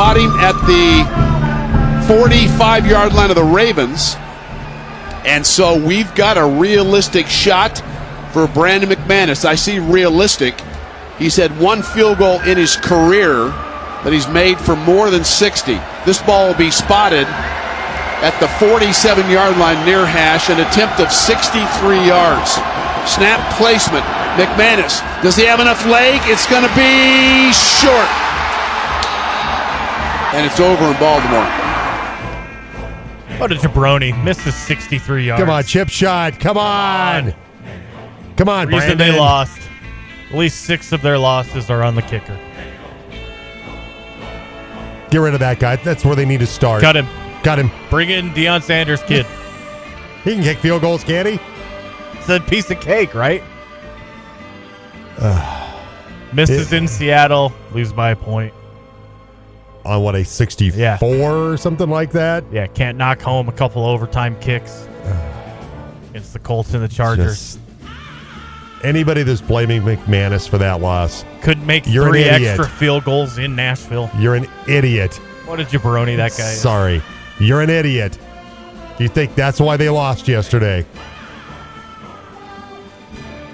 spot him at the 45 yard line of the Ravens. And so we've got a realistic shot for Brandon McManus. I see realistic. He's had one field goal in his career that he's made for more than 60. This ball will be spotted at the 47 yard line near hash, an attempt of 63 yards. Snap placement. McManus. Does he have enough leg? It's going to be short. And it's over in Baltimore. What a jabroni. Misses 63 yards. Come on, chip shot. Come on. Come on, Reason Brandon. they lost. At least six of their losses are on the kicker. Get rid of that guy. That's where they need to start. Cut him. Cut him. Bring in Deion Sanders, kid. He can kick field goals, can he? it's a piece of cake, right? Misses It- in Seattle. Lose by a point. On what, a 64 Yeah. or something like that? Yeah, can't knock home a couple overtime kicks against the Colts and the Chargers. Just- anybody that's blaming McManus for that loss, Couldn't make You're an three idiot. extra field goals in Nashville. you're an idiot. What a jabroni that guy is. Sorry. You're an idiot. You think that's why they lost yesterday?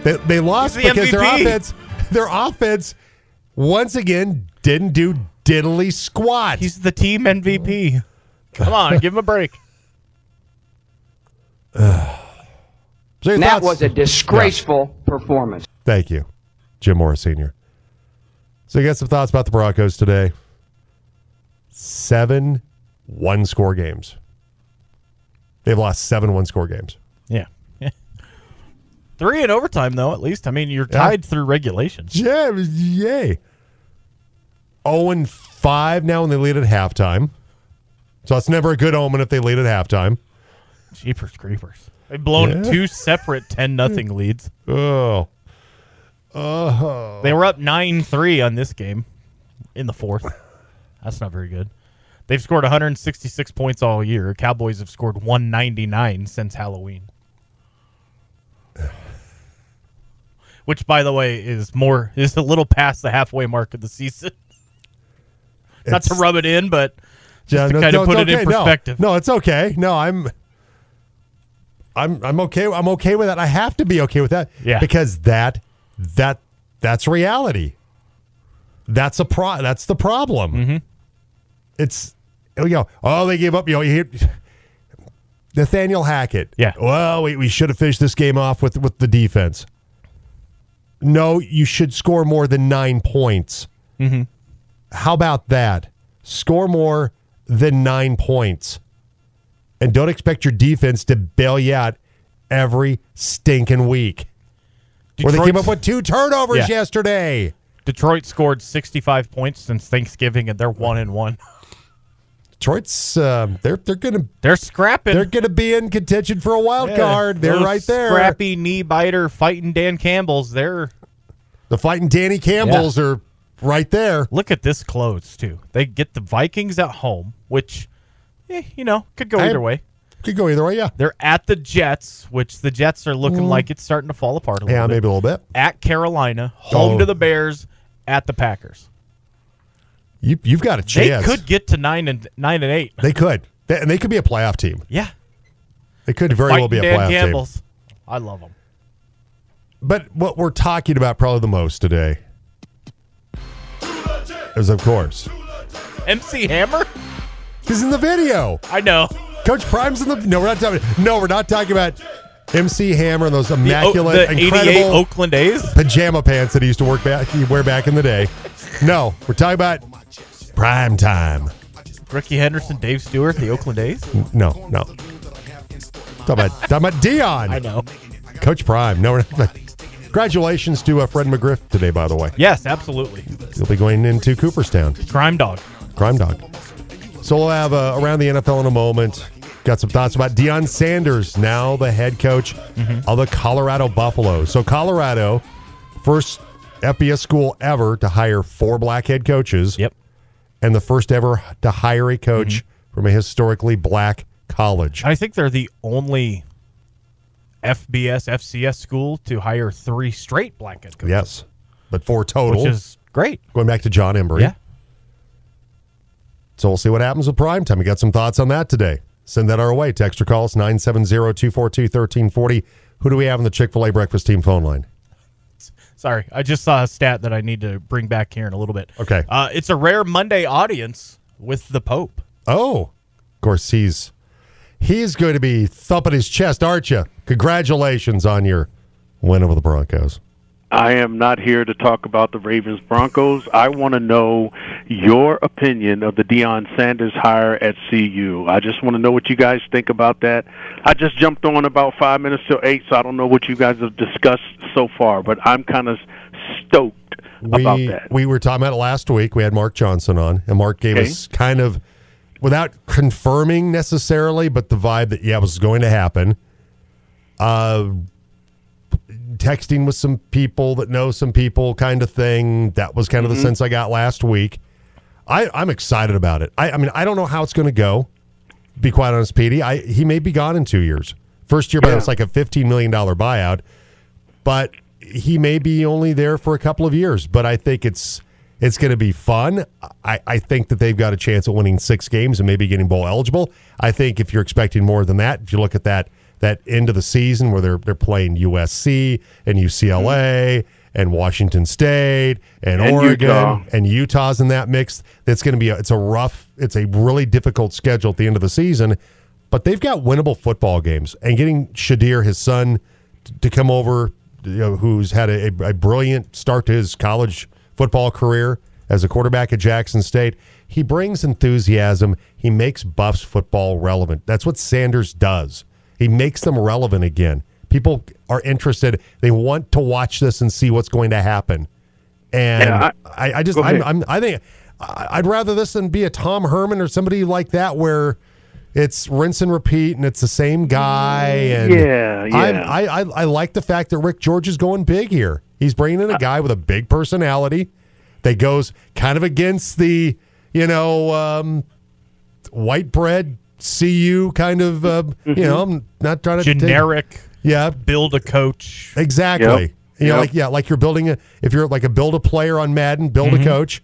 They, they lost the because their offense, their offense, once again didn't do diddly squat. He's the team MVP. Come on, give him a break. So your That thoughts- was a disgraceful performance. Thank you, Jim Morris Sr. So you got some thoughts about the Broncos today? Seven one score games. They've lost seven one score games. Yeah. Three in overtime, though, at least. I mean, you're Yeah. tied through regulations. Yeah, yay. 0 and 5 now and they lead at halftime. So it's never a good omen if they lead at halftime. Jeepers creepers. They've blown Yeah. two separate 10 nothing leads. Oh. Oh. They were up 9 3 on this game in the fourth. That's not very good. They've scored 166 points all year. Cowboys have scored 199 since Halloween. Which, by the way, is more is a little past the halfway mark of the season. Not to rub it in, but just Yeah, to no, kind no, of put it's it in okay. No. perspective. No, it's okay. No, I'm I'm I'm okay. I'm okay with that. I have to be okay with that. Yeah. Because that that that's reality. That's a pro that's the problem. Mm-hmm. It's you know, oh they gave up, you know, you hear Nathaniel Hackett. Yeah. Well, we, we should have finished this game off with with the defense. No, you should score more than nine points. Mm-hmm. How about that? Score more than nine points. And don't expect your defense to bail you out every stinking week. Where they came up with two turnovers Yeah. yesterday. Detroit scored 65 points since Thanksgiving, and they're one and one. Detroit's um, they're they're gonna They're scrapping. they're gonna be in contention for a wild Yeah, card. They're right there. Scrappy knee biter fighting Dan Campbell's. They're The fighting Danny Campbell's are right there. look at this close too. They get the Vikings at home, which, eh, you know, could go I- either way. Could go either way, yeah. They're at the Jets, which the Jets are looking like it's starting to fall apart a little Mm. Yeah, bit. maybe a little bit. At Carolina, home Oh. to the Bears, at the Packers. You you've got a chance. They chance. could get to nine and nine and eight. They could. They, and they could be a playoff team. Yeah, They could very well be a Dan playoff team. Campbell's. I love them. But what we're talking about probably the most today is, of course, MC Hammer. He's in the video. I know. Coach Prime's in the. No, we're not talking. No, we're not talking about MC Hammer and those immaculate, the 88 incredible Oakland A's. pajama pants that he used to work back, he wear back in the day. No, we're talking about prime time. Rickey Henderson, Dave Stewart, the Oakland A's. No, no. Talking about, talking about Deion. I know. Coach Prime. No, we're not. Congratulations to uh, Fred McGriff today, by the way. Yes, absolutely. He'll be going into Cooperstown. Crime Dog. Crime Dog. So we'll have uh, around the NFL in a moment. Got some thoughts about Deion Sanders, now the head coach of the Colorado Buffaloes. So Colorado, first FBS school ever to hire four black head coaches. Yep. And the first ever to hire a coach from a historically black college. I think they're the only FBS, FCS school to hire three straight black coaches. Yes. But four total. Which is great. going back to Jon Embree. Yeah. So we'll see what happens with prime time. We got some thoughts on that today. Send that our way. Text or call us 970-242-1340. Who do we have on the Chick-fil-A breakfast team phone line? Sorry, I just saw a stat that I need to bring back here in a little bit. Okay. Uh, it's a rare Monday audience with the Pope. Oh, of course he's he's going to be thumping his chest, aren't you? Congratulations on your win over the Broncos. I am not here to talk about the Ravens Broncos. I want to know your opinion of the Deion Sanders hire at CU. I just want to know what you guys think about that. I just jumped on about five minutes till eight, so I don't know what you guys have discussed so far, but I'm kind of stoked about that. We were talking about it last week. We had Mark Johnson on, and Mark gave Okay. us kind of, without confirming necessarily, but the vibe that, yeah, it was going to happen. Uh, texting with some people that know some people kind of thing. That was kind of Mm-hmm. the sense I got last week. I, I'm excited about it. I, I mean, I don't know how it's going to go. Be quite honest, Petey. I he may be gone in two years. First year, but Yeah. it's like a fifteen million dollar buyout. But he may be only there for a couple of years. But I think it's it's going to be fun. I, I think that they've got a chance at winning six games and maybe getting bowl eligible. I think if you're expecting more than that, if you look at that that end of the season where they're they're playing USC and UCLA mm-hmm. and Washington State and, And Oregon Utah. and Utah's in that mix. That's going to be a, it's a rough, it's a really difficult schedule at the end of the season, but they've got winnable football games. And getting Shedeur, his son, to come over, you know, who's had a, a brilliant start to his college football career as a quarterback at Jackson State. He brings enthusiasm. He makes Buffs football relevant. That's what Sanders does. He makes them relevant again. People are interested. They want to watch this and see what's going to happen. And Yeah, I, I, just, I'm. I'm, I think I- I'd rather this than be a Tom Herman or somebody like that where it's rinse and repeat and it's the same guy. Mm, and Yeah, yeah. I, I, I like the fact that Rick George is going big here. He's bringing in a guy with a big personality that goes kind of against the, you know, um, white bread CU kind of, uh, you know, I'm not trying to take- Generic, yeah, build a coach. Exactly. Yep. You know, Yep. like yeah, like you're building a if you're like a build a player on Madden, build a coach.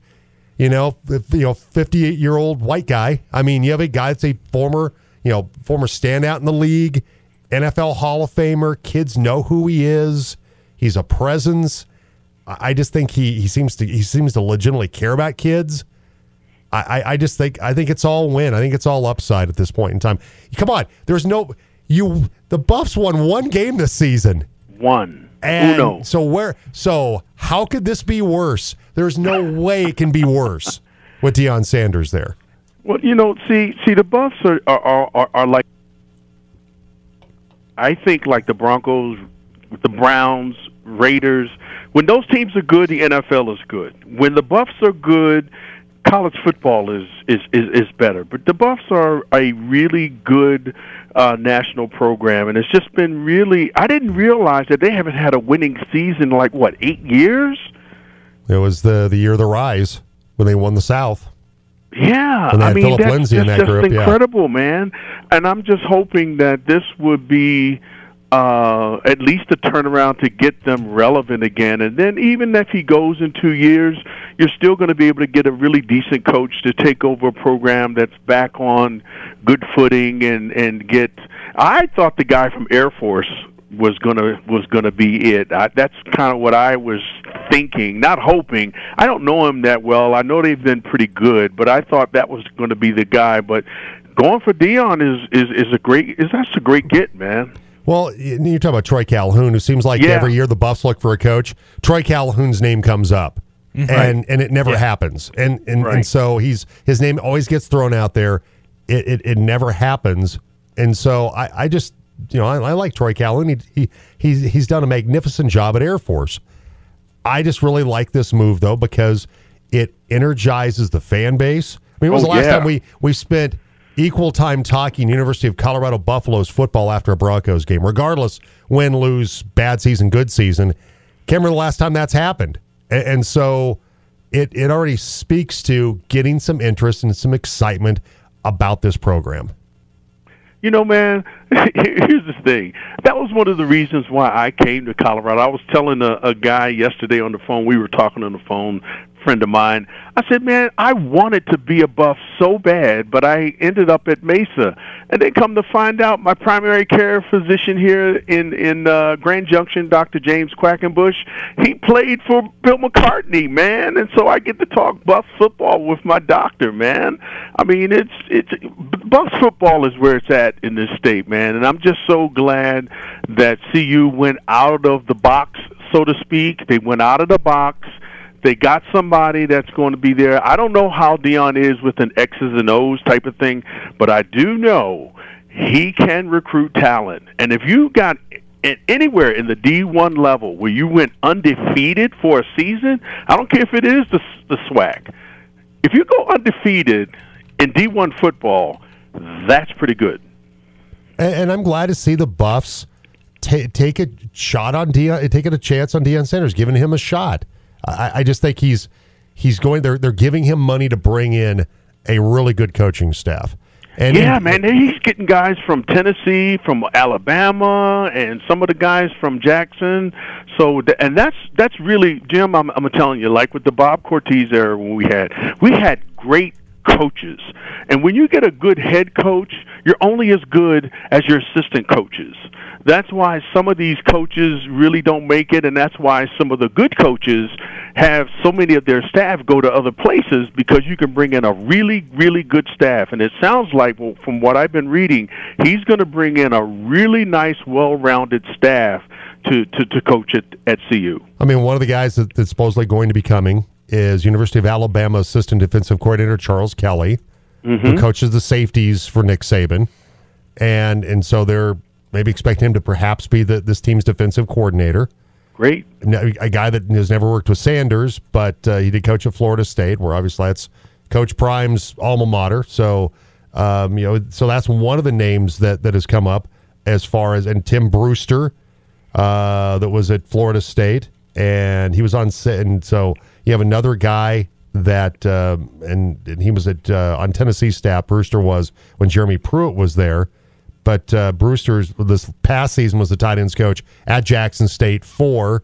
You know, if, you know, 58 year old white guy. I mean, you have a guy that's a former, you know, former standout in the league, NFL Hall of Famer. Kids know who he is. He's a presence. I just think he he seems to he seems to legitimately care about kids. I, I, I just think I think it's all win. I think it's all upside at this point in time. Come on, there's no you. The Buffs won one game this season. One. And Uno. so where so how could this be worse? There's no way it can be worse with Deion Sanders there. Well, you know, see, see, the Buffs are are, are, are, are like, I think like the Broncos, the Browns, Raiders. When those teams are good, the NFL is good. When the Buffs are good, college football is is is, is better. But the Buffs are a really good uh, national program, and it's just been really. I didn't realize that they haven't had a winning season in like what eight years. It was the the year of the rise when they won the South. Yeah, I mean Philip that's, Lindsay in that's that just group, yeah. incredible, man. And I'm just hoping that this would be uh, at least a turnaround to get them relevant again. And then even if he goes in two years, you're still going to be able to get a really decent coach to take over a program that's back on good footing and and get. I thought the guy from Air Force was gonna was gonna be it. I, that's kind of what I was thinking, not hoping. I don't know him that well. I know they've been pretty good, but I thought that was going to be the guy. But going for Deion is is is a great is that's a great get, man. Well, you're talking about Troy Calhoun, who seems like Yeah. every year the Buffs look for a coach. Troy Calhoun's name comes up, mm-hmm. and and it never happens. And and, and so he's his name always gets thrown out there. It it, it never happens. And so I, I just you know I, I like Troy Calhoun. He, he he's he's done a magnificent job at Air Force. I just really like this move though because it energizes the fan base. I mean, when was Oh, the last yeah. time we we spent equal time talking University of Colorado Buffaloes football after a Broncos game, regardless win, lose, bad season, good season? Can't remember the last time that's happened, and, and so it it already speaks to getting some interest and some excitement about this program. You know, man, here's the thing. That was one of the reasons why I came to Colorado. I was telling a, a guy yesterday on the phone, we were talking on the phone friend of mine. I said, "Man, I wanted to be a buff so bad, but I ended up at Mesa." And then come to find out, my primary care physician here in in uh, Grand Junction, Dr. James Quackenbush, he played for Bill McCartney, man, and so I get to talk buff football with my doctor, man. I mean, it's it's buff football is where it's at in this state, man, and I'm just so glad that CU went out of the box, so to speak. They went out of the box. They got somebody that's going to be there. I don't know how Deion is with an X's and O's type of thing, but I do know he can recruit talent. And if you got a- anywhere in the D1 level where you went undefeated for a season, I don't care if it is the the SWAC. If you go undefeated in D1 football, that's pretty good. And, and I'm glad to see the Buffs ta take a shot on Deion, taking a chance on Deion Sanders, giving him a shot. I, I just think he's he's going. They're they're giving him money to bring in a really good coaching staff. And yeah, man, he's getting guys from Tennessee, from Alabama, and some of the guys from Jackson. So, and that's that's really Jim. I'm, I'm telling you, like with the Bob Cortez era when we had, we had great coaches, and when you get a good head coach, you're only as good as your assistant coaches. That's why some of these coaches really don't make it, and that's why some of the good coaches have so many of their staff go to other places because you can bring in a really, really good staff. And it sounds like, well, from what I've been reading, he's going to bring in a really nice, well-rounded staff to, to, to coach at, at CU. I mean, one of the guys that, that's supposedly going to be coming is University of Alabama assistant defensive coordinator Charles Kelly, who coaches the safeties for Nick Saban, and and so they're maybe expecting him to perhaps be the, this team's defensive coordinator. Great. A guy that has never worked with Sanders, but uh, he did coach at Florida State, where obviously that's Coach Prime's alma mater. So, um, you know, so that's one of the names that that has come up as far as and Tim Brewster, uh, that was at Florida State, and he was on set. And so you have another guy that, um, and, and he was at uh, on Tennessee staff. Brewster was when Jeremy Pruitt was there. But uh, Brewster's this past season was the tight ends coach at Jackson State for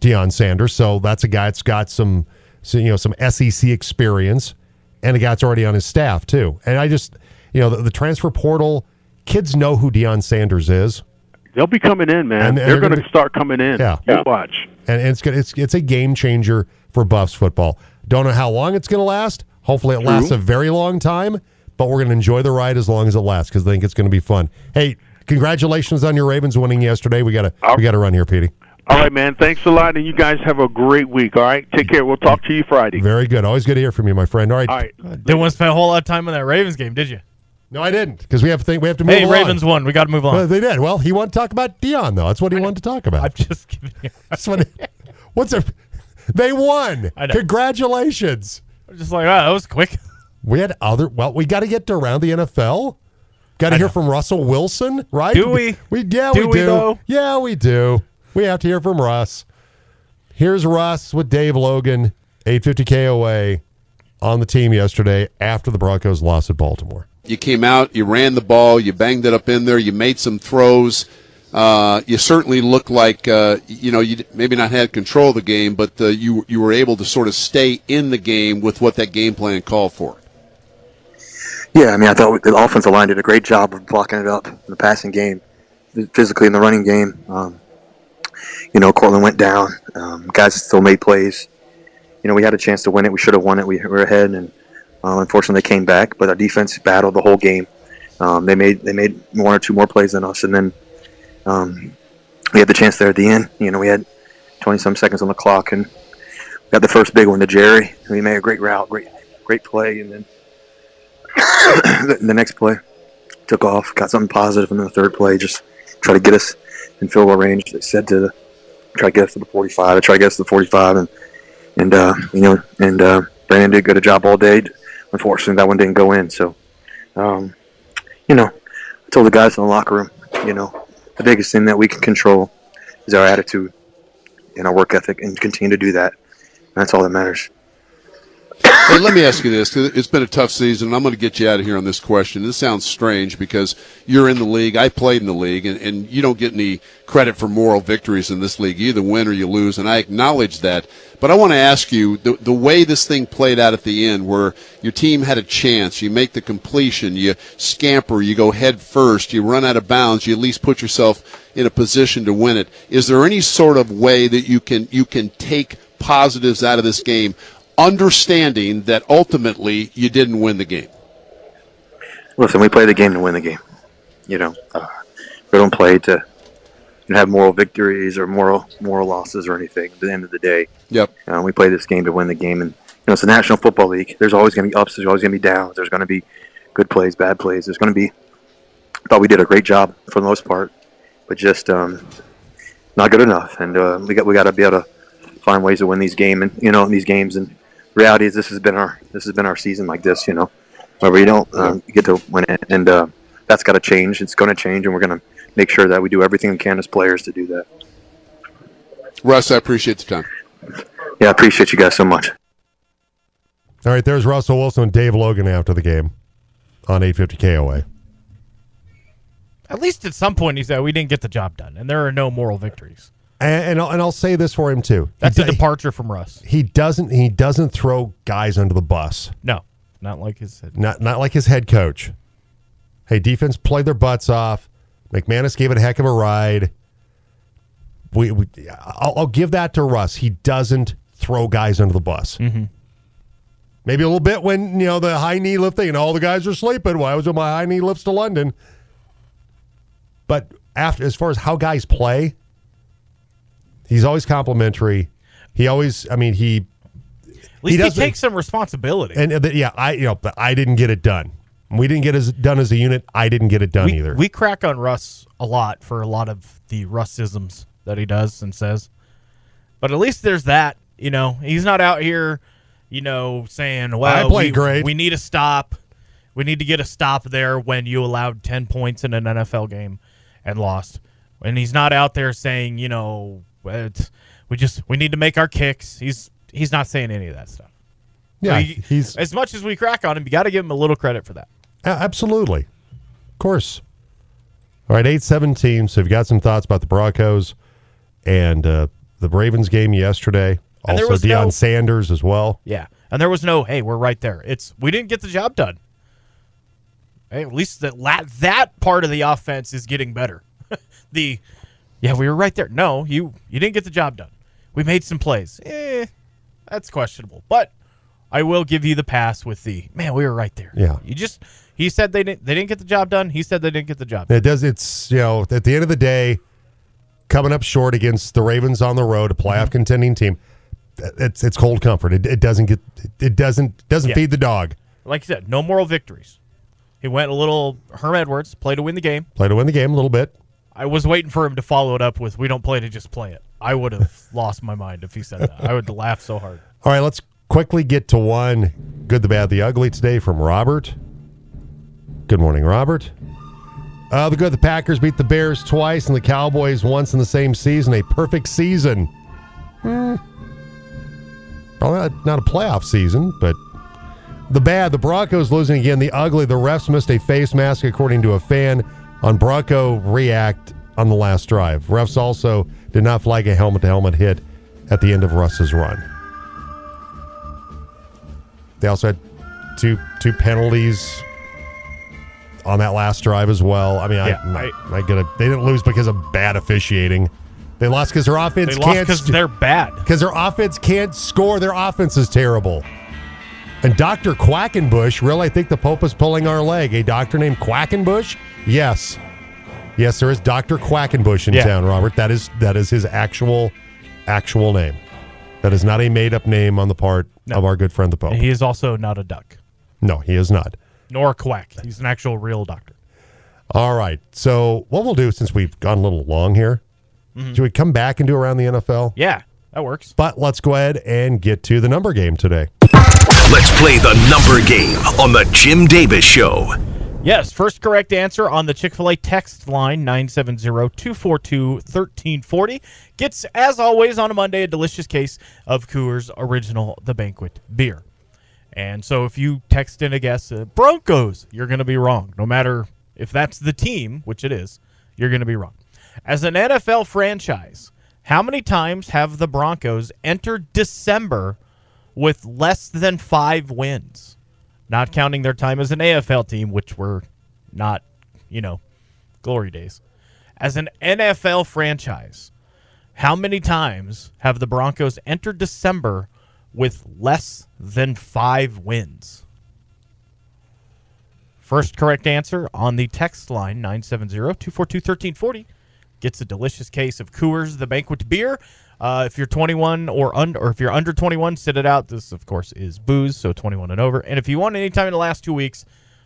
Deion Sanders. So that's a guy that's got some, so, you know, some SEC experience, and a guy that's already on his staff too. And I just, you know, the, the transfer portal, kids know who Deion Sanders is, They'll be coming in, man. And- and they're they're going gonna start coming in. Yeah. You watch. And it's gonna, it's it's a game changer for Buffs football. Don't know how long it's going to last. Hopefully, it lasts a very long time. But we're going to enjoy the ride as long as it lasts because I think it's going to be fun. Hey, congratulations on your Ravens winning yesterday. We got to we got to run here, Petey. All right, man. Thanks a lot, and you guys have a great week. All right, take care. We'll talk to you Friday. Very good. Always good to hear from you, my friend. All right. All right. Didn't want to spend a whole lot of time on that Ravens game, did you? No, I didn't because we have to think we have to move on. Hey, along. Ravens won. We got to move on. Well, they did. Well, he wanted to talk about Deion though. That's what he wanted to talk about. I'm just kidding. That's what. what's a? They won. I know. Congratulations. I'm just like, oh, that was quick. We had other. Well, we got to get to around the NFL. Got to hear know. from Russell Wilson, right? Do we? We yeah, Do we we, do. though? Yeah, we do. We have to hear from Russ. Here's Russ with Dave Logan, 850 KOA, on the team yesterday after the Broncos lost at Baltimore. You came out, you ran the ball, you banged it up in there, you made some throws. Uh, you certainly looked like uh, you know you maybe not had control of the game, but uh, you you were able to sort of stay in the game with what that game plan called for. Yeah, I mean, I thought the offensive line did a great job of blocking it up in the passing game, physically in the running game. Um, you know, Courtland went down. Um, guys still made plays. You know, we had a chance to win it. We should have won it. We were ahead, and uh, unfortunately, they came back. But our defense battled the whole game. Um, they made they made one or two more plays than us, and then um, we had the chance there at the end. You know, we had 20 some seconds on the clock, and we got the first big one to Jerry. We made a great route, great great play, and then the, next play took off, got something positive, and then the third play just try to get us in field goal range. They said to try to get us to the 45. I try to get us to the 45, and and uh, you know, and uh, Brandon did a good job all day. Unfortunately, that one didn't go in. So, um, you know, I told the guys in the locker room, you know, the biggest thing that we can control is our attitude and our work ethic, and continue to do that. And that's all that matters. Hey, let me ask you this. It's been a tough season, and I'm going to get you out of here on this question. This sounds strange because you're in the league. I played in the league, and, and you don't get any credit for moral victories in this league. You either win or you lose, and I acknowledge that. But I want to ask you the, the way this thing played out at the end, where your team had a chance, you make the completion, you scamper, you go head first, you run out of bounds, you at least put yourself in a position to win it. Is there any sort of way that you can you can take positives out of this game, understanding that ultimately you didn't win the game? Listen, we play the game to win the game. You know, uh, we don't play to have moral victories or moral moral losses or anything. At the end of the day, Yep. uh, we play this game to win the game, and you know it's the National Football League. There's always going to be ups. There's always going to be downs. There's going to be good plays, bad plays. There's going to be. I thought we did a great job for the most part, but just um, not good enough. And uh, we got we got to be able to find ways to win these game and you know these games. And reality is this has been our this has been our season like this. You know, where we don't uh, get to win it, and uh, that's got to change. It's going to change, and we're going to make sure that we do everything we can as players to do that. Russ, I appreciate the time. Yeah, I appreciate you guys so much. All right, there's Russell Wilson and Dave Logan after the game on 850 KOA. At least at some point he said we didn't get the job done, and there are no moral victories. And, and, I'll, and I'll say this for him too. That's he, a departure from Russ. he doesn't he doesn't throw guys under the bus. No, not like his. Not not like his head coach. Hey, defense played their butts off. McManus gave it a heck of a ride. We, we I'll, I'll give that to Russ. He doesn't throw guys under the bus. Mm-hmm. Maybe a little bit when you know the high knee lift thing and all the guys are sleeping. Why was it my high knee lifts to London? But after, as far as how guys play, he's always complimentary. He always, I mean, he At least he, doesn't- takes some responsibility. and uh, yeah, I you know, but I didn't get it done. We didn't get it done as a unit. I didn't get it done we, either. we crack on Russ a lot for a lot of the Russisms that he does and says. But at least there's that. You know, he's not out here, you know, saying, "Well, I played we, great." we need a stop. We need to get a stop there." When you allowed ten points in an NFL game and lost, and he's not out there saying, you know, it's, we just we need to make our kicks. He's he's not saying any of that stuff. yeah, We- he's as much as we crack on him, you got to give him a little credit for that. absolutely, of course. All right, eight seventeen. So you've got some thoughts about the Broncos and uh, the Ravens game yesterday. And also, Deion no- Sanders as well. Yeah. And there was no, hey, we're right there. It's we didn't get the job done. Hey, at least that that part of the offense is getting better. the yeah, we were right there. No, you you didn't get the job done. We made some plays. Eh, that's questionable. But I will give you the pass with the man, we were right there. Yeah. You just he said they didn't they didn't get the job done. He said they didn't get the job. Done. It does. It's you know at the end of the day, coming up short against the Ravens on the road, a playoff Mm-hmm. contending team. It's it's cold comfort. It, it doesn't get it doesn't doesn't Yeah. feed the dog. Like you said, no moral victories. He went a little Herm Edwards, play to win the game. Play to win the game a little bit. I was waiting for him to follow it up with "We don't play to just play it." I would have lost my mind if he said that. I would laugh so hard. All right, let's quickly get to one good, the bad, the ugly today from Robert. Good morning, Robert. Uh, the good, the Packers beat the Bears twice and the Cowboys once in the same season. A perfect season. Hmm. Probably not, not a playoff season, but the bad, the Broncos losing again. The ugly, the refs missed a face mask, according to a fan on Bronco React on the last drive. Refs also did not flag a helmet to helmet hit at the end of Russ's run. They also had two two penalties on that last drive as well. I mean, Yeah, I, I, I get it. They didn't lose because of bad officiating. They lost because their offense They lost can't because they're bad. because their offense can't score. Their offense is terrible. And Dr. Quackenbush, really, I think the Pope is pulling our leg. A doctor named Quackenbush? Yes. Yes, there is Dr. Quackenbush in Yeah. town, Robert. That is that is his actual actual name. That is not a made up name on the part No. of our good friend the Pope. And he is also not a duck, no, he is not. nor a quack. He's an actual real doctor. All right. So what we'll do since we've gone a little long here, mm-hmm. should we come back and do around the NFL? Yeah, that works. But let's go ahead and get to the number game today. Let's play the number game on the Jim Davis Show. Yes, first correct answer on the Chick fil A text line 970 242 1340 gets, as always, on a Monday, a delicious case of Coors Original The Banquet beer. And so if you text in a guess, uh, Broncos, you're going to be wrong. No matter if that's the team, which it is, you're going to be wrong. As an NFL franchise, how many times have the Broncos entered December with less than five wins? Not counting their time as an AFL team, which were not, you know, glory days. As an NFL franchise, how many times have the Broncos entered December with less than five wins? First correct answer on the text line 970 242 1340 gets a delicious case of Coors the Banquet beer. Uh, if you're 21 or under, or if you're under 21, sit it out. This, of course, is booze, so 21 and over. And if you want any time in the last two weeks,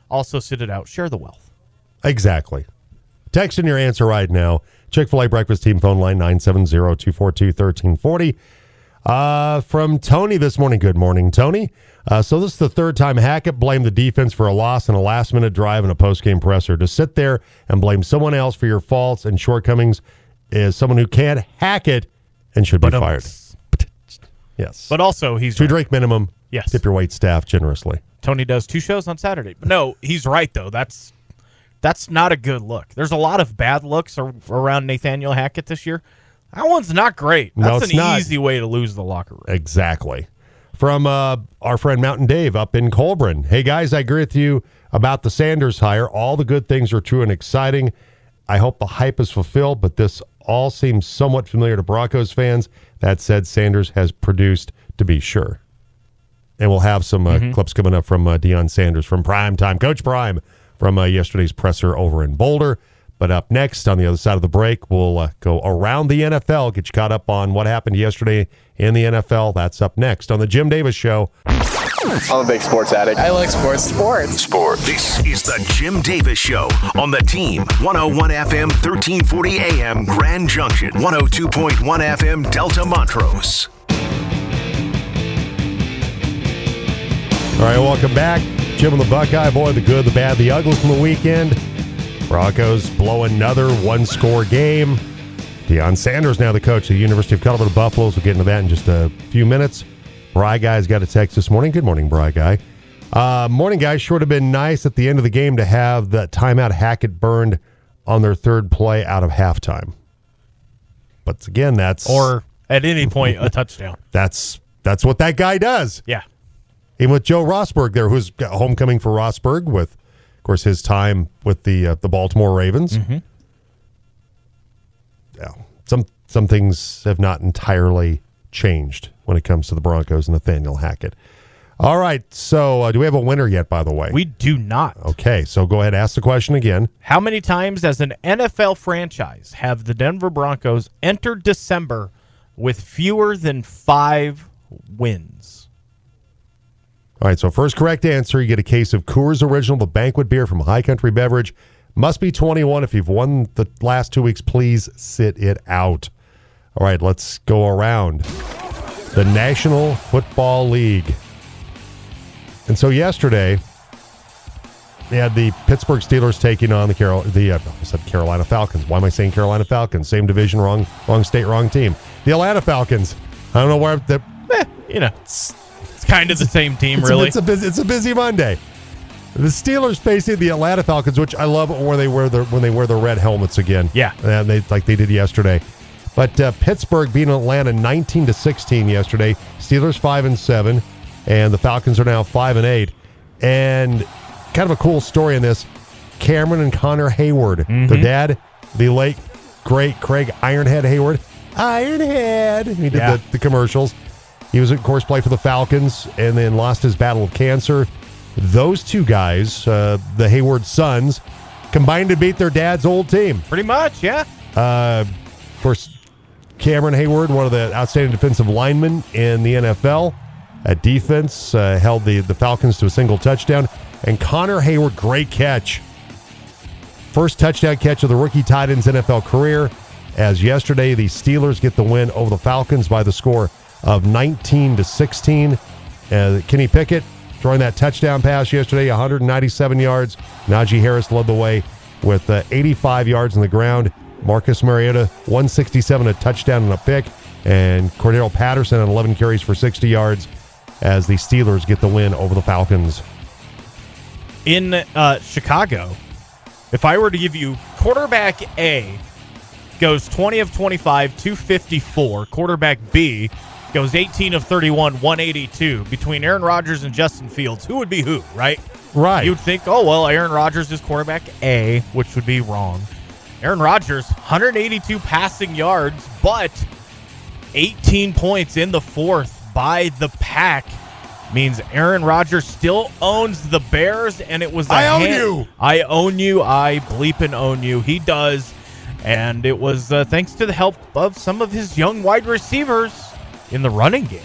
also sit it out. Share the wealth. Exactly. Text in your answer right now. Chick fil A breakfast team phone line 970 242 1340. Uh, from Tony this morning. Good morning, Tony. Uh, so this is the third time Hackett blamed the defense for a loss in a last minute drive and a post game presser. To sit there and blame someone else for your faults and shortcomings is someone who can't hack it and should be But, um, fired. Yes. But also, he's two right. drink minimum. Yes. Tip your wait staff generously. Tony does two shows on Saturday. But no, he's right though. That's that's not a good look. There's a lot of bad looks around Nathaniel Hackett this year. That one's not great. No, That's it's an not. easy way to lose the locker room. Exactly. From uh, our friend Mountain Dave up in Collbran. Hey, guys, I agree with you about the Sanders hire. All the good things are true and exciting. I hope the hype is fulfilled, but this all seems somewhat familiar to Broncos fans. That said, Sanders has produced to be sure. And we'll have some uh, clips coming up from uh, Deion Sanders from Prime Time, Coach Prime from uh, yesterday's presser over in Boulder. But up next, on the other side of the break, we'll uh, go around the NFL, get you caught up on what happened yesterday in the NFL. That's up next on the Jim Davis Show. I'm a big sports addict. I like sports. Sports. Sports. This is the Jim Davis Show on the team. 101 FM, 1340 AM, Grand Junction. 102.1 FM, Delta Montrose. All right, welcome back. Jim and the Buckeye Boy, the good, the bad, the ugly from the weekend. Broncos blow another one score game. Deion Sanders now the coach of the University of Colorado Buffaloes. We'll get into that in just a few minutes. Bry Guy's got a text this morning. Good morning, Bry Guy. Uh, morning, guys. Sure would have been nice at the end of the game to have the timeout Hackett burned on their third play out of halftime. But again, that's Or at any point, a touchdown. that's that's what that guy does. Yeah. Even with Joe Rosburg there, who's homecoming for Rosburg with, of course, his time with the uh, the Baltimore Ravens. Yeah, some some things have not entirely changed when it comes to the Broncos and Nathaniel Hackett. All right, so uh, do we have a winner yet? By the way, We do not. okay. So go ahead, ask the question again. How many times as an NFL franchise have the Denver Broncos entered December with fewer than five wins? All right, so first correct answer, you get a case of Coors Original, the banquet beer from High Country Beverage. Must be 21. If you've won the last two weeks, please sit it out. All right, let's go around the National Football League. And so yesterday, they had the Pittsburgh Steelers taking on the Carol the uh, I said Carolina Falcons. Why am I saying Carolina Falcons? Same division, wrong wrong state, wrong team. The Atlanta Falcons. I don't know where the You know, kind of the same team, it's really. A, it's a busy, it's a busy Monday. The Steelers facing the Atlanta Falcons, which I love where they wear the when they wear the red helmets again. Yeah. and they like they did yesterday. But uh, Pittsburgh beating Atlanta nineteen to sixteen yesterday. Steelers five and seven, and the Falcons are now five and eight. And kind of a cool story in this: Cameron and Connor Heyward, their dad, the late great Craig Ironhead Heyward, Ironhead. He did Yeah. the, the commercials. He was, of course, played for the Falcons and then lost his battle of cancer. Those two guys, uh, the Heyward sons, combined to beat their dad's old team. Pretty much, yeah. Uh, of course, Cameron Heyward, one of the outstanding defensive linemen in the NFL at defense, uh, held the, the Falcons to a single touchdown. And Connor Heyward, great catch. First touchdown catch of the rookie tight end's NFL career. As yesterday, the Steelers get the win over the Falcons by the score of 19 to 16. Uh, Kenny Pickett throwing that touchdown pass yesterday, 197 yards. Najee Harris led the way with uh, 85 yards on the ground. Marcus Mariota, 167, a touchdown and a pick. And Cordarrelle Patterson on 11 carries for 60 yards. as the Steelers get the win over the Falcons. in uh, Chicago, if I were to give you quarterback A goes 20 of 25, 254. Quarterback B goes 18 of 31, 182. Between Aaron Rodgers and Justin Fields, who would be who, right? Right. You'd think, oh, well, Aaron Rodgers is quarterback A, which would be wrong. Aaron Rodgers, 182 passing yards, but 18 points in the fourth by the pack means Aaron Rodgers still owns the Bears, and it was I own hand- you. I own you. I bleep and own you. He does, and it was uh, thanks to the help of some of his young wide receivers in the running game.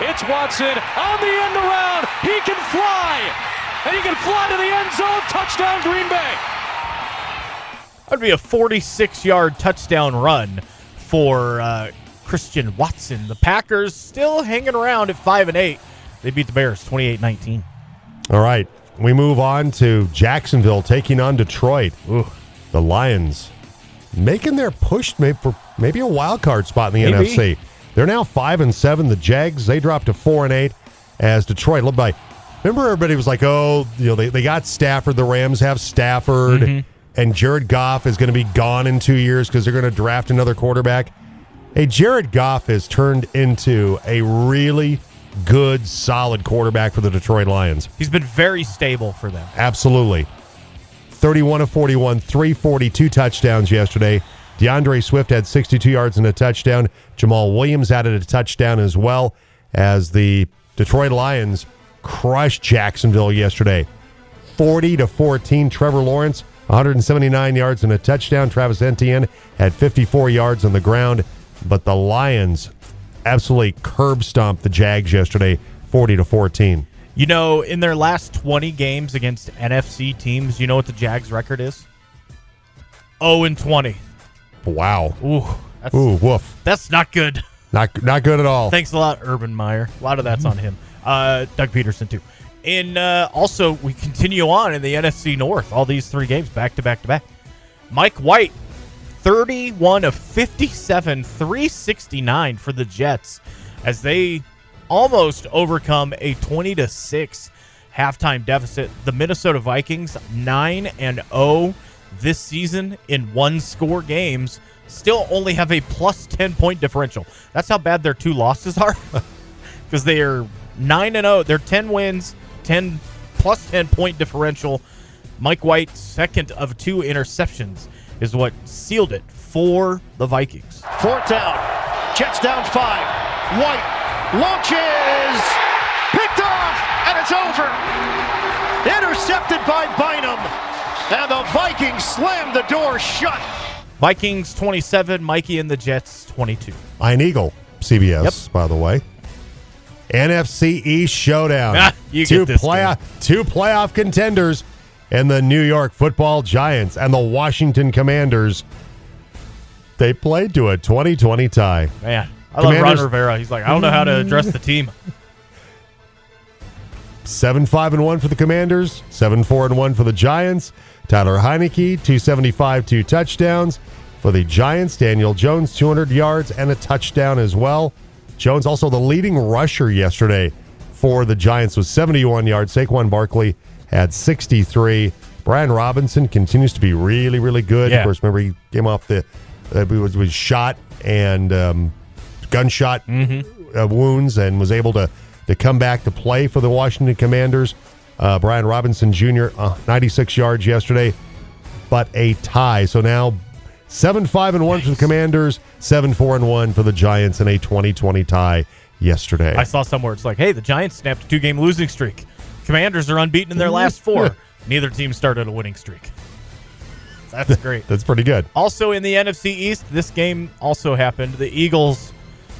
It's Watson on the end around. He can fly. And he can fly to the end zone. Touchdown, Green Bay. That would be a 46 yard touchdown run for uh, Christian Watson. The Packers still hanging around at 5 and 8. They beat the Bears 28 19. All right. We move on to Jacksonville taking on Detroit. The Lions making their push maybe for maybe a wild card spot in the Maybe. NFC. They're now five and seven. The Jags they dropped to four and eight as Detroit led by. Remember, everybody was like, "Oh, you know, they, they got Stafford. The Rams have Stafford, Mm-hmm. and Jared Goff is going to be gone in two years because they're going to draft another quarterback." Hey, Jared Goff has turned into a really good, solid quarterback for the Detroit Lions. He's been very stable for them. Absolutely. 31 of 41, 342 touchdowns yesterday. D'Andre Swift had 62 yards and a touchdown. Jamaal Williams added a touchdown as well as the Detroit Lions crushed Jacksonville yesterday. 40 to 14. Trevor Lawrence, 179 yards and a touchdown. Travis Etienne had 54 yards on the ground, but the Lions absolutely curb stomped the Jags yesterday, 40 to 14. You know, in their last 20 games against NFC teams, you know what the Jags record is? 0 and 20. Wow. Ooh, that's, Ooh, woof. that's not good. Not not good at all. Thanks a lot, Urban Meyer. A lot of that's on him. Uh, Doug Pederson too. And uh, also, we continue on in the NFC North. All these three games back to back to back. Mike White, 31 of 57, 369 for the Jets, as they almost overcome a 20 to six halftime deficit. The Minnesota Vikings, nine and 0 this season in one score games still only have a plus 10 point differential. That's how bad their two losses are. Because they are 9 and 0. They're 10 wins, 10 plus 10 point differential. Mike White, second of two interceptions, is what sealed it for the Vikings. Fourth down. Jets down five. White launches. Picked off. And it's over. Intercepted by Bynum. And the Vikings slam the door shut. Vikings 27, Mikey and the Jets 22. Iron Eagle, CBS, by the way. NFC East showdown. Ah, you two get this playoff two playoff contenders and the New York Football Giants and the Washington Commanders. They played to a 2020 tie. Man, I love Ron Rivera. He's like, I don't know how to address the team. Seven five and one for the Commanders, seven four and one for the Giants. Taylor Heinicke, two seventy five, two touchdowns for the Giants. Daniel Jones, two hundred yards and a touchdown as well. Jones also the leading rusher yesterday for the Giants with seventy one yards. Saquon Barkley had sixty three. Brian Robinson continues to be really really good. Yeah. Of course, remember he came off the uh, was was shot and um, gunshot uh, wounds and was able to to come back to play for the Washington Commanders. Uh, Brian Robinson Jr. Uh, 96 yards yesterday, but a tie. So now seven five and one for the Commanders, seven four and one for the Giants, in a 2020 tie yesterday. I saw somewhere it's like, hey, the Giants snapped a two game losing streak. Commanders are unbeaten in their last four. Neither team started a winning streak. That's great. That's pretty good. Also in the NFC East, this game also happened. The Eagles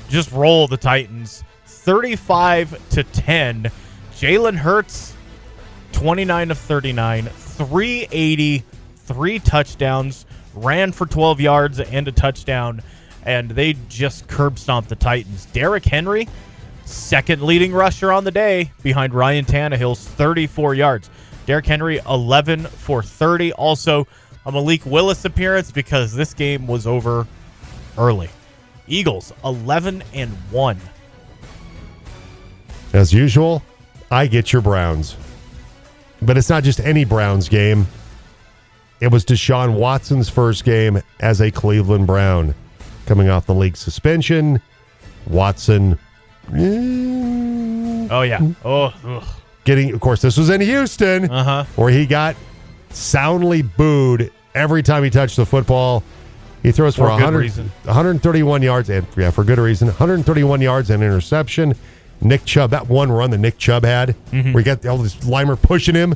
just roll the Titans 35 to 10. Jalen Hurts 29 of 39, 380, three touchdowns, ran for 12 yards and a touchdown, and they just curb stomped the Titans. Derrick Henry, second leading rusher on the day behind Ryan Tannehill's 34 yards. Derrick Henry 11 for 30. Also, a Malik Willis appearance because this game was over early. Eagles 11 and 1. As usual, I get your Browns. But it's not just any Browns game. It was Deshaun Watson's first game as a Cleveland Brown. Coming off the league suspension, Watson eh, Oh yeah. Oh. ugh. getting, of course, this was in Houston, Uh-huh. where he got soundly booed every time he touched the football. He throws for, For 100, 131 yards, and yeah, for good reason. 131 yards and interception. Nick Chubb, that one run that Nick Chubb had, Mm-hmm. where he got all this linemer pushing him,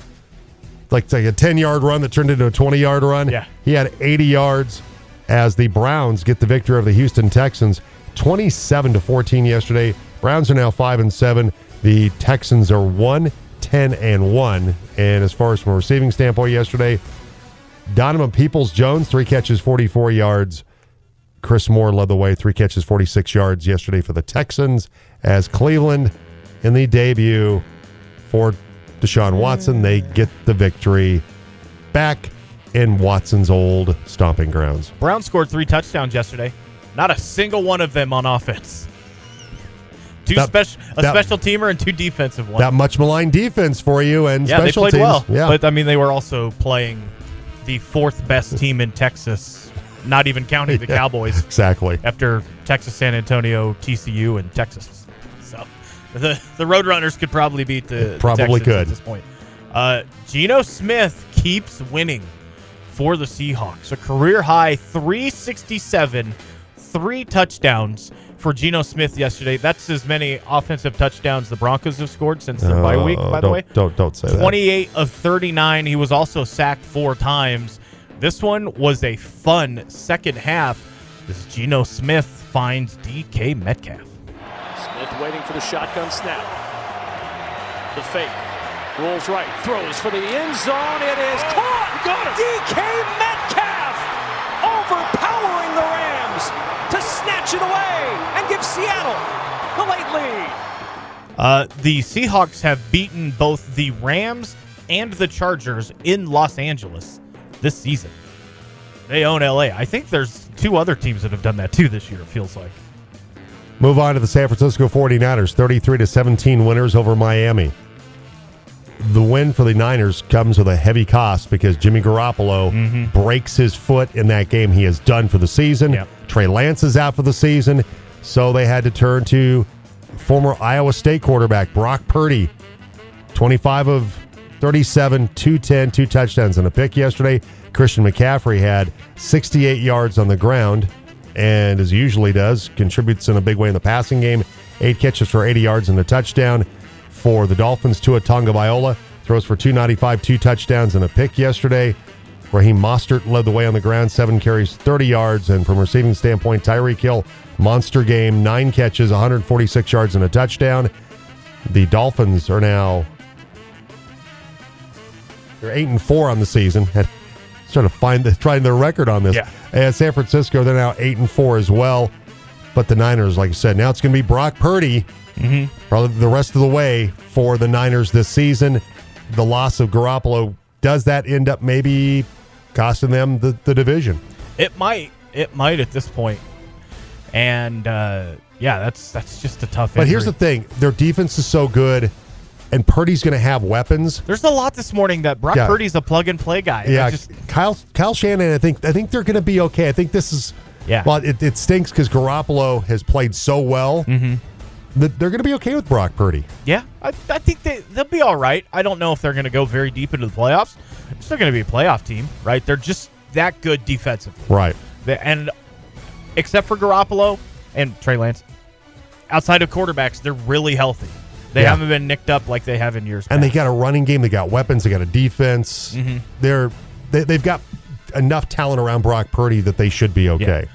like, like a 10 yard run that turned into a 20 yard run. Yeah. He had 80 yards as the Browns get the victory over the Houston Texans, 27 to 14 yesterday. Browns are now 5 and 7. The Texans are 1 10 and 1. And as far as from a receiving standpoint yesterday, Donovan Peoples Jones, three catches, 44 yards. Chris Moore led the way, three catches, 46 yards yesterday for the Texans. As Cleveland in the debut for Deshaun Watson, they mm. get the victory back in Watson's old stomping grounds. Brown scored three touchdowns yesterday. Not a single one of them on offense. Two That- special, a that- special teamer and two defensive ones. That much maligned defense for you and yeah, they special played teams. well. Yeah. But I mean, they were also playing the fourth best team in Texas, not even counting the Yeah. Cowboys. exactly. After Texas, San Antonio, TCU, and Texas, the the Roadrunners could probably beat the the Probably Texans could. at this point. Uh, Geno Smith keeps winning for the Seahawks. A career high 367, three touchdowns for Geno Smith yesterday. That's as many offensive touchdowns the Broncos have scored since their bye week, Oh, by the way. Don't, don't say that. 28 of 39. He was also sacked four times. This one was a fun second half as Geno Smith finds DK Metcalf. Smith waiting for the shotgun snap. The fake. Rolls right. Throws for the end zone. It is caught. Got it. DK Metcalf overpowering the Rams to snatch it away and give Seattle the late lead. Uh, the Seahawks have beaten both the Rams and the Chargers in Los Angeles this season. They own LA. I think there's two other teams that have done that too this year, it feels like. Move on to the San Francisco 49ers, 33 to 17 winners over Miami. The win for the Niners comes with a heavy cost because Jimmy Garoppolo mm-hmm. breaks his foot in that game he is done for the season. Yep. Trey Lance is out for the season, so they had to turn to former Iowa State quarterback Brock Purdy. 25 of 37, 210, two touchdowns and a pick yesterday. Christian McCaffrey had 68 yards on the ground and, as he usually does, contributes in a big way in the passing game. Eight catches for 80 yards and a touchdown. For the Dolphins, Tua Tagovailoa throws for 295, two touchdowns and a pick yesterday. Raheem Mostert led the way on the ground, seven carries, 30 yards. And from receiving standpoint, Tyreek Hill, monster game, nine catches, 146 yards and a touchdown. The Dolphins are now they're eight and four on the season. Trying to find the trying their record on this. Yeah. And San Francisco, they're now eight and four as well. But the Niners, like I said, now it's going to be Brock Purdy probably the rest of the way for the Niners this season. The loss of Garoppolo does that end up maybe costing them the, the division? It might. It might at this point. And uh, yeah, that's that's just a tough. But here's the thing: their defense is so good, and Purdy's going to have weapons. There's a lot this morning that Brock Yeah. Purdy's a plug and play guy. Yeah, just Kyle Kyle Shanahan. I think I think they're going to be okay. I think this is Yeah. Well, it, it stinks because Garoppolo has played so well Mm-hmm. that they're going to be okay with Brock Purdy. yeah, I, I think they they'll be all right. I don't know if they're going to go very deep into the playoffs. They're still going to be a playoff team, right? They're just that good defensively. Right. They- and except for Garoppolo and Trey Lance, outside of quarterbacks, they're really healthy. They Yeah. haven't been nicked up like they have in years. And they got a running game. They got weapons. They got a defense. Mm-hmm. They're they, they've got enough talent around Brock Purdy that they should be okay.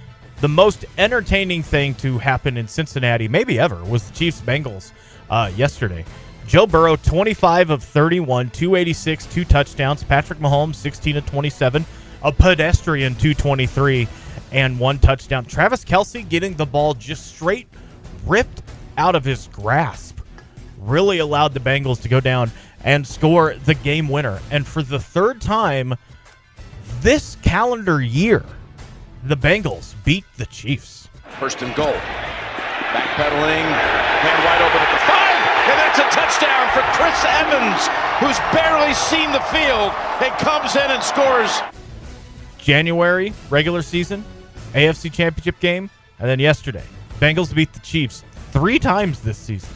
The most entertaining thing to happen in Cincinnati, maybe ever, was the Chiefs Bengals uh, yesterday. Joe Burrow, 25 of 31, 286, two touchdowns. Patrick Mahomes, 16 of 27, a pedestrian 223, and one touchdown. Travis Kelce getting the ball just straight ripped out of his grasp really allowed the Bengals to go down and score the game winner. And for the third time this calendar year, the Bengals beat the Chiefs. First and goal. Backpedaling. Man wide open at the five. and that's a touchdown for Chris Evans, who's barely seen the field and comes in and scores. January regular season, AFC Championship game, and then yesterday, Bengals beat the Chiefs three times this season,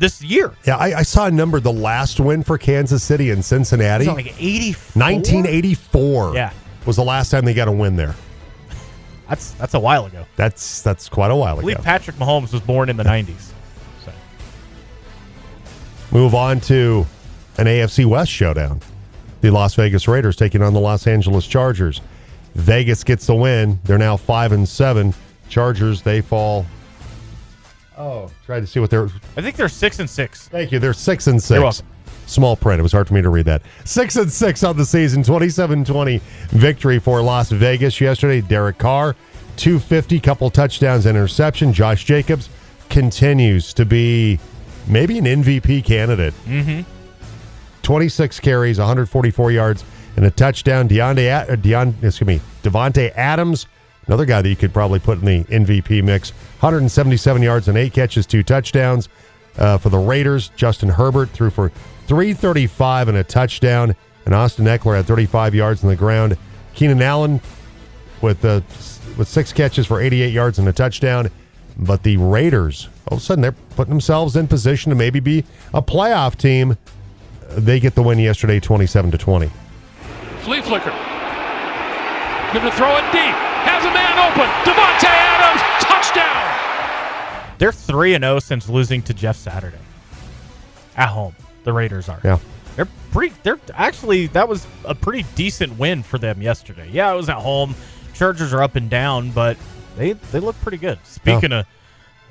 this year. Yeah, I, I saw a number. The last win for Kansas City and Cincinnati, Was like 84? 1984. Yeah. was the last time they got a win there. That's that's a while ago. That's that's quite a while ago. I believe. Patrick Mahomes was born in the 90s. So Move on to an AFC West showdown. The Las Vegas Raiders taking on the Los Angeles Chargers. Vegas gets the win. They're now five and seven. Chargers they fall. Oh, tried to see what they're. I think they're six and six. Thank you. They're six and 6 You're welcome. Small print. It was hard for me to read that. Six and six on the season. 27-20 victory for Las Vegas yesterday. Derek Carr, 250, couple touchdowns, and interception. Josh Jacobs continues to be maybe an MVP candidate. Mm-hmm. 26 carries, 144 yards, and a touchdown. Deontay, uh, Deon, excuse me, Davante Adams, another guy that you could probably put in the MVP mix. 177 yards and eight catches, two touchdowns. Uh, for the Raiders, Justin Herbert threw for 335 and a touchdown, and Austin Ekeler had 35 yards on the ground. Keenan Allen with uh, with six catches for 88 yards and a touchdown. But the Raiders, all of a sudden, they're putting themselves in position to maybe be a playoff team. They get the win yesterday, 27 to 20. Flea flicker. Going to throw it deep. Has a open. Davante Adams. Touchdown. They're three and zero since losing to Jeff Saturday at home. The Raiders are. Yeah. They're pretty. They're actually that was a pretty decent win for them yesterday. Yeah, it was at home. Chargers are up and down, but they they look pretty good. Speaking of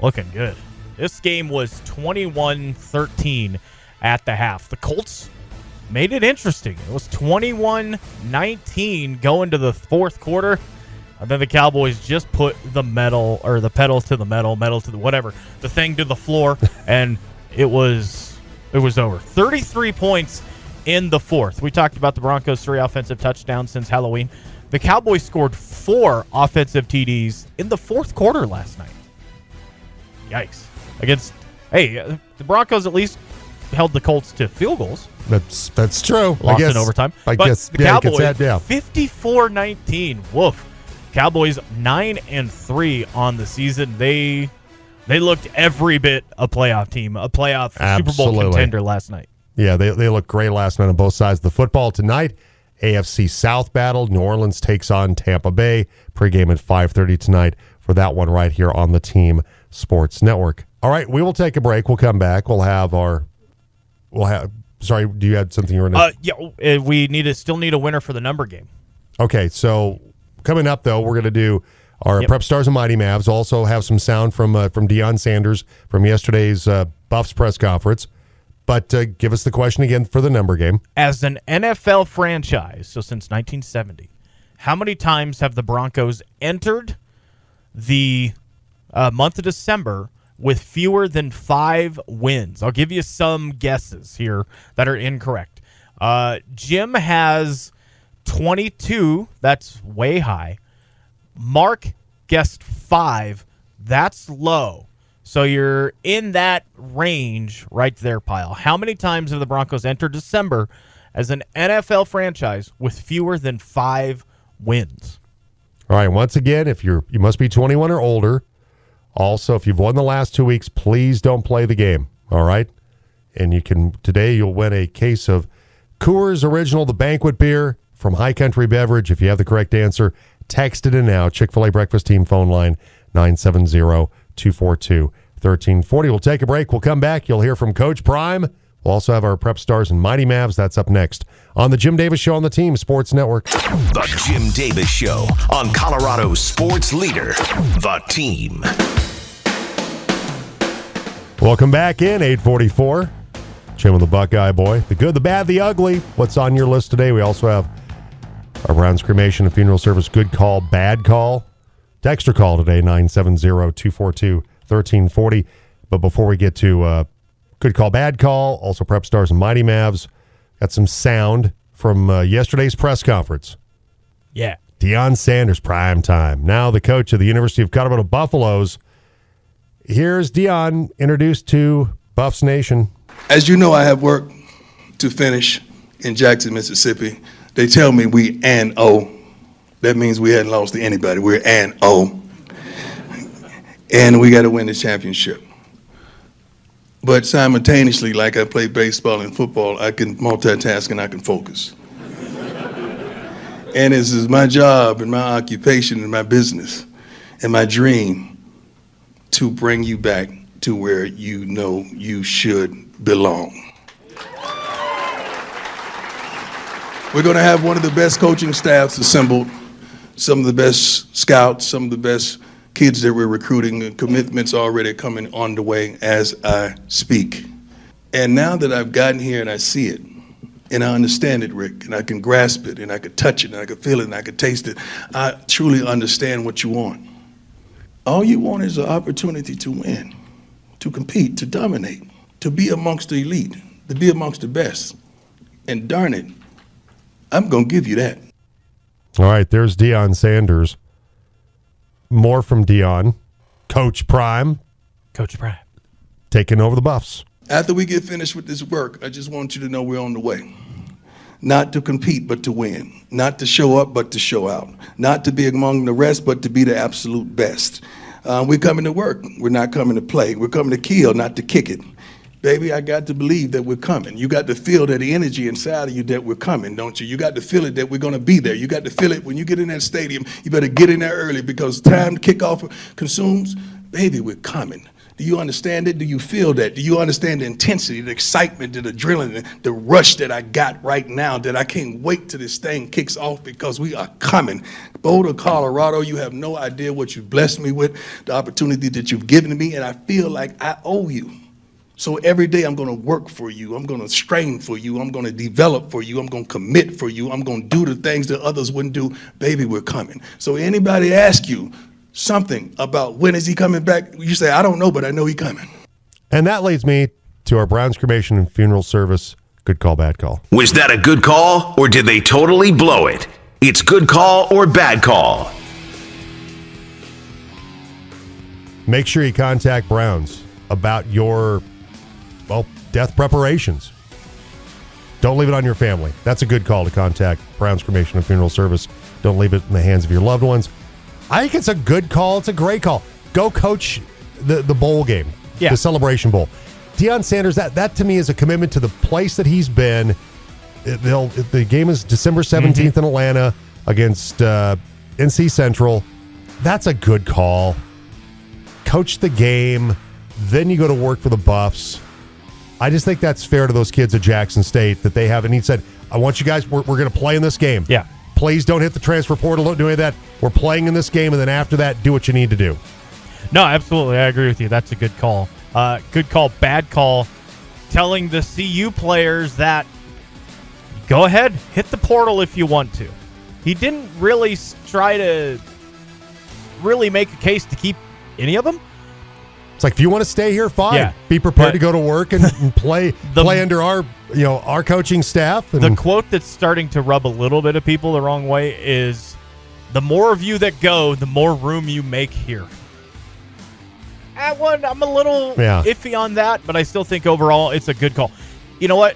looking good, this game was 21-13 at the half. The Colts made it interesting. It was 21-19 going to the fourth quarter. And then the Cowboys just put the metal or the pedal to the metal, metal to the whatever, the thing to the floor, and it was it was over. 33 points in the fourth. We talked about the Broncos' three offensive touchdowns since Halloween. The Cowboys scored four offensive TDs in the fourth quarter last night. Yikes! Against hey, the Broncos at least held the Colts to field goals. That's that's true. I Lost guess, in overtime. I but guess the yeah, Cowboys yeah. 54-19. Woof. Cowboys 9 and 3 on the season. They they looked every bit a playoff team, a playoff Super Bowl contender last night. Yeah, they, they look great last night on both sides of the football. Tonight, AFC South battle. New Orleans takes on Tampa Bay. Pregame at 5.30 tonight for that one right here on the Team Sports Network. All right, we will take a break. We'll come back. We'll have our... We'll have... Sorry, do you have something you were... Uh, yeah, uh, we need to still need a winner for the number game. Okay, so coming up though, we're going to do our Yep. Prep Stars and Mighty Mavs. Also have some sound from uh, from Deion Sanders from yesterday's uh, Buffs press conference. But uh, give us the question again for the number game. As an NFL franchise, so since 1970, how many times have the Broncos entered the uh, month of December with fewer than five wins? I'll give you some guesses here that are incorrect. Uh, Jim has 22. That's way high. Mark guessed five. That's low. So you're in that range right there, Pile. How many times have the Broncos entered December as an NFL franchise with fewer than five wins? All right. Once again, if you're you must be 21 or older. Also, if you've won the last two weeks, please don't play the game. All right. And you can today you'll win a case of Coors Original, the banquet beer from High Country Beverage. If you have the correct answer, text it in now. Chick fil A breakfast team phone line 970 242 1340. We'll take a break. We'll come back. You'll hear from Coach Prime. We'll also have our prep stars and Mighty Mavs. That's up next on the Jim Davis Show on the Team Sports Network. The Jim Davis Show on Colorado's sports leader, The Team. Welcome back in 844. Jim and the Buckeye Boy. The good, the bad, the ugly. What's on your list today? We also have a Browns cremation and funeral service. Good call, bad call. Dexter call today, 970-242-1340. But before we get to uh, good call, bad call, also Prep Stars and Mighty Mavs, got some sound from uh, yesterday's press conference. Yeah. Deion Sanders, prime time. Now the coach of the University of Colorado Buffaloes. Here's Deion introduced to Buffs Nation. As you know, I have work to finish in Jackson, Mississippi. They tell me we and O. That means we hadn't lost to anybody. We're and O. And we got to win the championship. But simultaneously, like I play baseball and football, I can multitask and I can focus. and this is my job and my occupation and my business and my dream to bring you back to where you know you should belong. We're going to have one of the best coaching staffs assembled, some of the best scouts, some of the best kids that we're recruiting, and commitments already coming on the way as I speak. And now that I've gotten here and I see it, and I understand it, Rick, and I can grasp it, and I can touch it, and I can feel it, and I can taste it, I truly understand what you want. All you want is an opportunity to win, to compete, to dominate, to be amongst the elite, to be amongst the best. And darn it, I'm going to give you that. All right, there's Deion Sanders. More from Deion. Coach Prime. Coach Prime. Taking over the Buffs. After we get finished with this work, I just want you to know we're on the way. Not to compete, but to win. Not to show up, but to show out. Not to be among the rest, but to be the absolute best. Uh, we're coming to work. We're not coming to play. We're coming to kill, not to kick it. Baby, I got to believe that we're coming. You got to feel that the energy inside of you that we're coming, don't you? You got to feel it that we're going to be there. You got to feel it when you get in that stadium. You better get in there early because time to kick off consumes. Baby, we're coming. Do you understand it? Do you feel that? Do you understand the intensity, the excitement, the adrenaline, the rush that I got right now that I can't wait till this thing kicks off because we are coming. Boulder, Colorado, you have no idea what you've blessed me with, the opportunity that you've given me, and I feel like I owe you. So every day I'm going to work for you. I'm going to strain for you. I'm going to develop for you. I'm going to commit for you. I'm going to do the things that others wouldn't do. Baby, we're coming. So anybody ask you something about when is he coming back, you say, I don't know, but I know he's coming. And that leads me to our Browns cremation and funeral service. Good call, bad call. Was that a good call or did they totally blow it? It's good call or bad call. Make sure you contact Browns about your well, death preparations. Don't leave it on your family. That's a good call to contact Brown's Cremation and Funeral Service. Don't leave it in the hands of your loved ones. I think it's a good call. It's a great call. Go coach the, the bowl game, Yeah. the Celebration Bowl. Deion Sanders, that, that to me is a commitment to the place that he's been. They'll, the game is December 17th in Atlanta against uh, NC Central. That's a good call. Coach the game, then you go to work for the Buffs. I just think that's fair to those kids at Jackson State that they have. And he said, I want you guys, we're, we're going to play in this game. Yeah. Please don't hit the transfer portal. Don't do any of that. We're playing in this game. And then after that, do what you need to do. No, absolutely. I agree with you. That's a good call. Uh, good call, bad call. Telling the CU players that go ahead, hit the portal if you want to. He didn't really try to really make a case to keep any of them. It's like if you want to stay here, fine. Yeah. Be prepared But- to go to work and, and play The- play under our you know our coaching staff. And The quote that's starting to rub a little bit of people the wrong way is the more of you that go, the more room you make here. That one, I'm a little Yeah. iffy on that, but I still think overall it's a good call. You know what?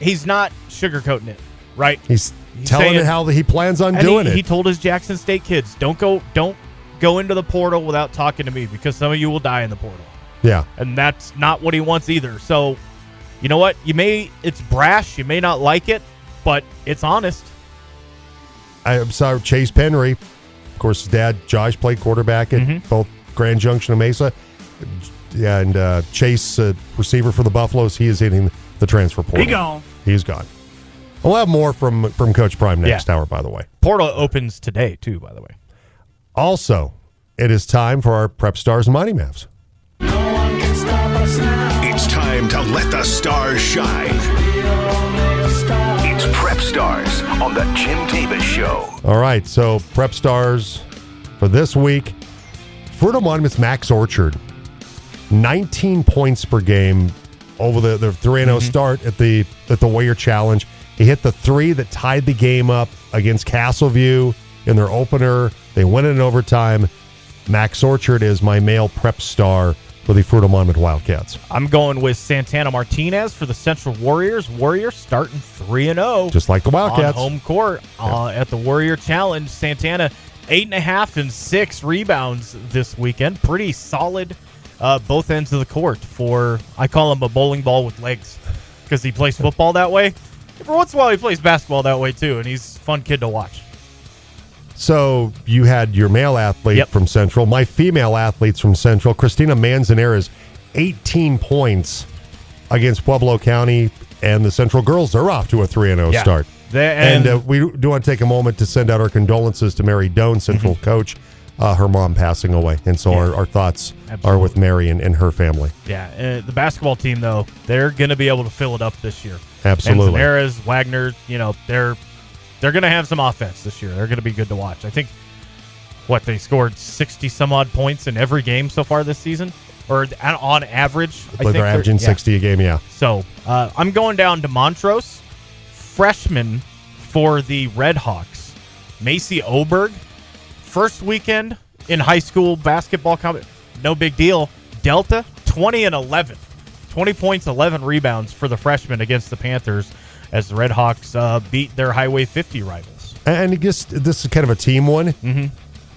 He's not sugarcoating it, right? he's, He's telling saying- it how he plans on doing he, it. he told his Jackson State kids, "Don't go, don't go into the portal without talking to me because some of you will die in the portal." yeah. and that's not what he wants either. So, you know what? You may it's brash, you may not like it, but it's honest. I'm sorry, Chase Penry. Of course, his dad, Josh, played quarterback at Mm-hmm. both Grand Junction and Mesa. Yeah, and uh, Chase, uh, receiver for the Buffaloes, he is hitting the transfer portal. He gone. He's gone. We'll have more from from Coach Prime next Yeah. hour, by the way. Portal opens today too, by the way. Also, it is time for our Prep Stars and Mighty Mavs. It's time to let the stars shine. It's Prep Stars on the Jim Davis Show. All right, so Prep Stars for this week. Fruita Monument's Max Orchard, 19 points per game over the, the 3 0 mm-hmm. start at the at the Warrior Challenge. He hit the three that tied the game up against Castleview in their opener. They win it in overtime. Max Orchard is my male prep star for the Fruita Monument Wildcats. I'm going with Santana Martinez for the Central Warriors. Warriors starting 3 and 0. Just like the Wildcats. On home court uh, at the Warrior Challenge. Santana, eight and a half and six rebounds this weekend. Pretty solid uh, both ends of the court for, I call him a bowling ball with legs because he plays football that way. Every once in a while, he plays basketball that way too, and he's a fun kid to watch. So you had your male athlete Yep. from Central. My female athletes from Central, Christina Manzanares, 18 points against Pueblo County, and the Central girls. They're off to a 3 0 Yeah. start. And and- uh, we do want to take a moment to send out our condolences to Mary Doan, Central Mm-hmm. coach, uh, her mom passing away. And so our, our thoughts are with Mary and, and her family. Yeah, uh, the basketball team though they're going to be able to fill it up this year. Absolutely. Manzanares, Wagner, you know they're they're going to have some offense this year. They're going to be good to watch. I think what they scored sixty some odd points in every game so far this season, or on average. I think they're averaging yeah. 60 a game, yeah. So uh, I'm going down to Montrose, freshman for the Red Hawks, Macy Oberg. First weekend in high school basketball, no big deal. Delta 20 and 11, 20 points, 11 rebounds for the freshman against the Panthers as the Red Hawks uh, beat their Highway 50 rivals. And I guess this is kind of a team one. Mm-hmm.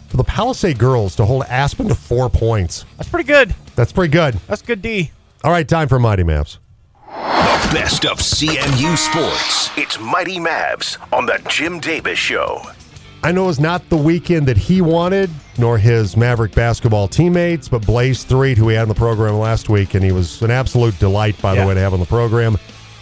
For the Palisade girls to hold Aspen to four points. That's pretty good. That's pretty good. That's good D. All right, time for Mighty Mavs. The best of CMU sports. It's Mighty Mavs on the Jim Davis Show. I know it's not the weekend that he wanted, nor his Maverick basketball teammates, but Blaze Threet, who we had on the program last week, and he was an absolute delight, by Yeah. the way, to have on the program.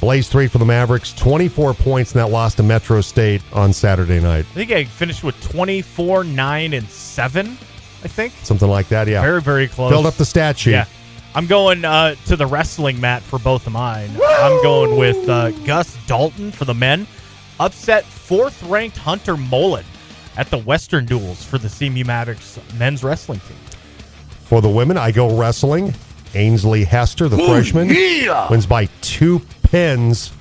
Blaze Threet for the Mavericks, 24 points in that loss to Metro State on Saturday night. I think I finished with 24, 9, and 7, I think. Something like that, yeah. Very, very close. Filled up the stat sheet. Yeah. I'm going uh, to the wrestling mat for both of mine. I'm going with uh, Gus Dalton for the men. Upset fourth ranked Hunter Mullen at the Western Duels for the CMU Mavericks men's wrestling team. For the women, I go wrestling. Ainsley Hester, the freshman, wins by two pins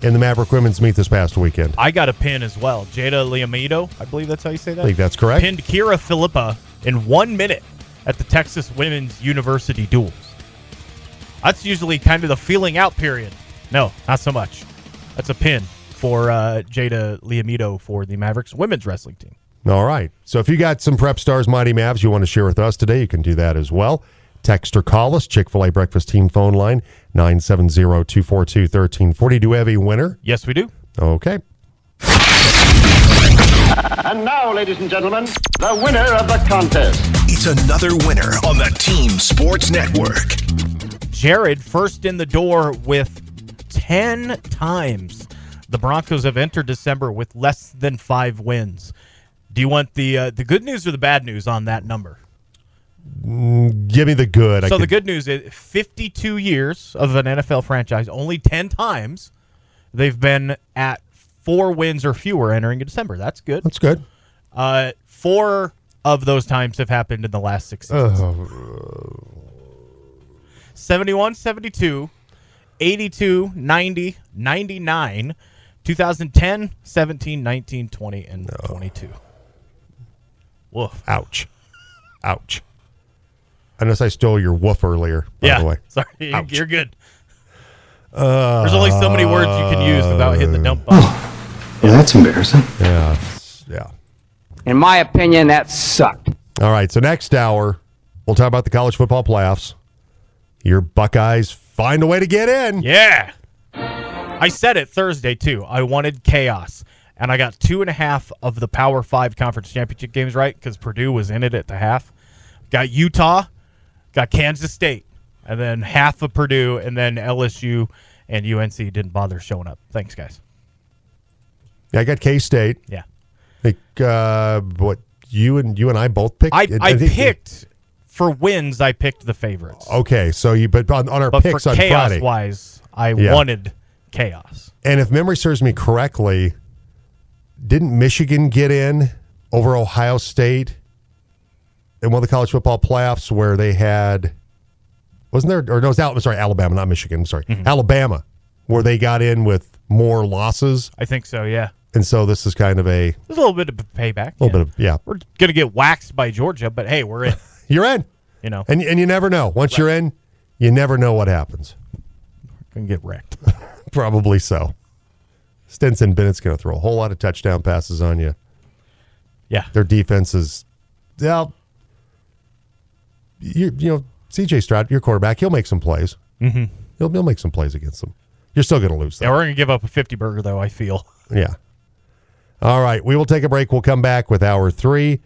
in the Maverick women's meet this past weekend. I got a pin as well. Jada Liamido, I believe that's how you say that. I think that's correct. Pinned Kira Philippa in one minute at the Texas Women's University Duels. That's usually kind of the feeling out period. No, not so much. That's a pin for uh, Jada Liamido for the Mavericks women's wrestling team. All right. So if you got some Prep Stars Mighty Mavs you want to share with us today, you can do that as well. Text or call us, Chick fil A Breakfast Team phone line, 970 242 1340. Do we have a winner? Yes, we do. Okay. And now, ladies and gentlemen, the winner of the contest. It's another winner on the Team Sports Network. Jared first in the door with 10 times. The Broncos have entered December with less than five wins. Do you want the uh, the good news or the bad news on that number? Give me the good. So the good news is 52 years of an NFL franchise, only 10 times they've been at four wins or fewer entering in December. That's good. That's good. Uh, four of those times have happened in the last six seasons. Uh, 71, 72, 82, 90, 99, 2010, 17, 19, 20, and 22. Woof. ouch. Ouch. Unless I stole your woof earlier, by yeah. the way. Sorry. you- Ouch. You're good. Uh, There's only so many words you can use without hitting the dump button. Yeah, that's embarrassing. Yeah. Yeah. In my opinion, that sucked. All right. So next hour, we'll talk about the college football playoffs. Your Buckeyes find a way to get in. Yeah. I said it Thursday too. I wanted chaos, and I got two and a half of the Power Five conference championship games right because Purdue was in it at the half. Got Utah, got Kansas State, and then half of Purdue, and then LSU and UNC didn't bother showing up. Thanks, guys. Yeah, I got K State. Yeah. I think uh, what you and you and I both picked. I, I think- picked for wins. I picked the favorites, Okay, so you but on, on our but picks on chaos Friday, wise, I Yeah. wanted chaos. and if memory serves me correctly, didn't Michigan get in over Ohio State in one of the college football playoffs where they had wasn't there or no, it was Al- I'm sorry, Alabama, not Michigan. I'm sorry, Mm-hmm. Alabama, where they got in with more losses, I think so. Yeah, and so this is kind of a there's a little bit of payback. A little yeah. bit of yeah. We're gonna get waxed by Georgia, but hey, we're in. You're in. You know, And and you never know. Once you're in, you never know what happens. can get wrecked. Probably so. Stetson Bennett's going to throw a whole lot of touchdown passes on you. Yeah. Their defense is, well, you, you know, CJ Stroud, your quarterback, he'll make some plays. Mhm. He'll, he'll make some plays against them. You're still going to lose, though. Yeah, we're gonna give up a fifty burger though. I feel. Yeah. All right. We will take a break. We'll come back with hour three.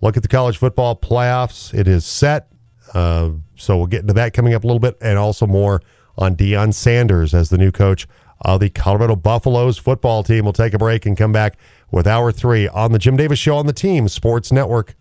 Look at the college football playoffs. It is set. Uh, so we'll get into that coming up a little bit and also more on Deion Sanders as the new coach of the Colorado Buffaloes football team. We'll take a break and come back with hour three on the Jim Davis Show on the Team Sports Network.